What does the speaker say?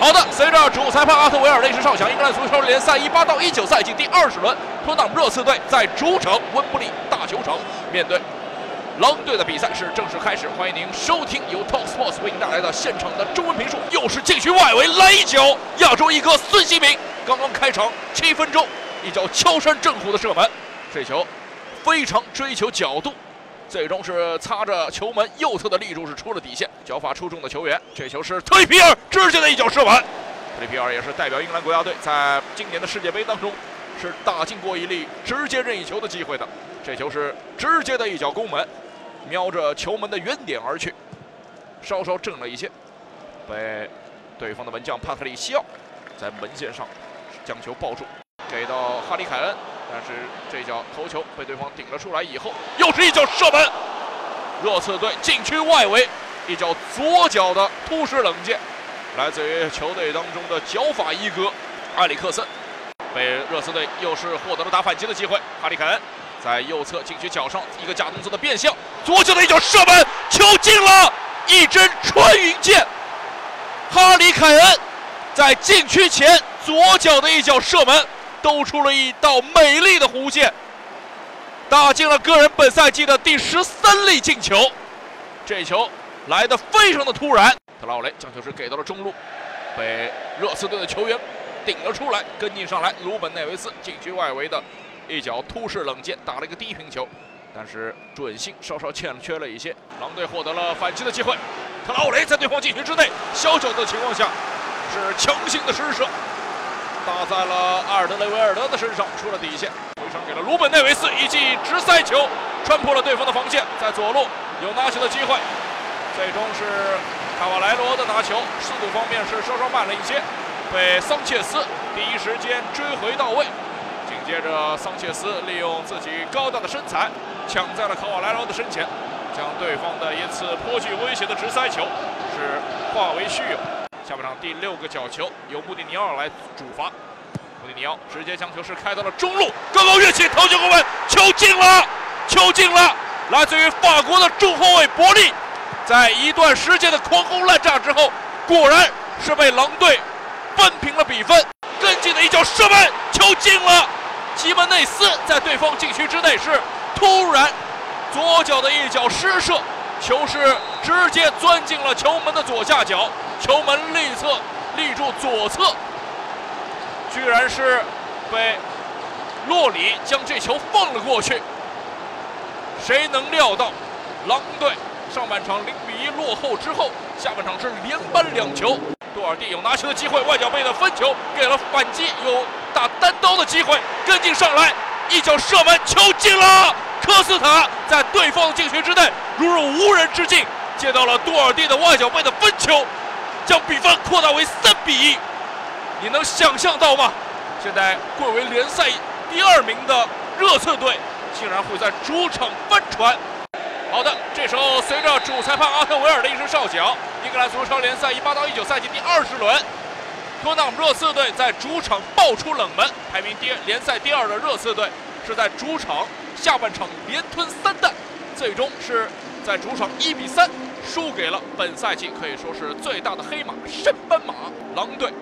好的，随着主裁判阿特维尔雷什哨响，英格兰足球联赛一八到一九赛季第二十轮，托纳姆热刺队在主场温布利大球场面对狼队的比赛是正式开始。欢迎您收听由 Talk Sports 为您带来的现场的中文评述。又是禁区外围来一脚，亚洲一哥孙兴民刚刚开场七分钟，一脚敲山震虎的射门，这球非常追求角度。最终是擦着球门右侧的立柱是出了底线，脚法出众的球员，这球是特里皮尔直接的一脚射门。特里皮尔也是代表英格兰国家队在今年的世界杯当中是打进过一粒直接任意球的机会的，这球是直接的一脚攻门，瞄着球门的原点而去，稍稍正了一些，被对方的门将帕特里西奥在门线上将球抱住，给到哈里凯恩。但是这脚头球被对方顶了出来以后，又是一脚射门。热刺队禁区外围一脚左脚的突施冷箭，来自于球队当中的脚法一哥埃里克森，被热刺队又是获得了打反击的机会。哈里凯恩在右侧禁区脚上一个假动作的变向，左脚的一脚射门，球进了，一针穿云箭。哈里凯恩在禁区前左脚的一脚射门。兜出了一道美丽的弧线，打进了个人本赛季的第十三粒进球。这球来的非常的突然，特劳雷将球是给到了中路，被热刺队的球员顶了出来，跟进上来。鲁本内维斯禁区外围的一脚突式冷箭，打了一个低平球，但是准心稍稍欠缺了一些。狼队获得了反击的机会，特劳雷在对方禁区之内小角的情况下，是强行的施射。打在了阿尔德雷维尔德的身上，出了底线，回传给了鲁本内维斯，一记直塞球穿破了对方的防线，在左路有拿球的机会，最终是卡瓦莱罗的拿球，速度方面是稍稍慢了一些，被桑切斯第一时间追回到位，紧接着桑切斯利用自己高大的身材抢在了卡瓦莱罗的身前，将对方的一次颇具威胁的直塞球是化为虚有。下半场第六个角球由穆蒂尼奥来主罚，穆蒂尼奥直接将球是开到了中路，高高跃起，头球过门，球进了，球进了！来自于法国的中后卫伯利，在一段时间的狂轰滥炸之后，果然是被狼队扳平了比分。跟进的一脚射门，球进了！吉门内斯在对方禁区之内是突然左脚的一脚失射，球是直接钻进了球门的左下角。球门内侧立柱左侧，居然是被洛里将这球放了过去。谁能料到，狼队上半场零比一落后之后，下半场是连扳两球。杜尔蒂有拿球的机会，外脚背的分球给了反击，有打单刀的机会，跟进上来，一脚射门，球进了。科斯塔在对方的禁区之内，如入无人之境，接到了杜尔蒂的外脚背的分球。将比分扩大为三比一，你能想象到吗？现在贵为联赛第二名的热刺队，竟然会在主场翻船。好的，这时候随着主裁判阿特维尔的一声哨响，英格兰足球联赛一八到一九赛季第二十轮，托纳姆热刺队在主场爆出冷门，排名第联赛第二的热刺队是在主场下半场连吞三弹，最终是在主场一比三。输给了本赛季可以说是最大的黑马——升班马狼队。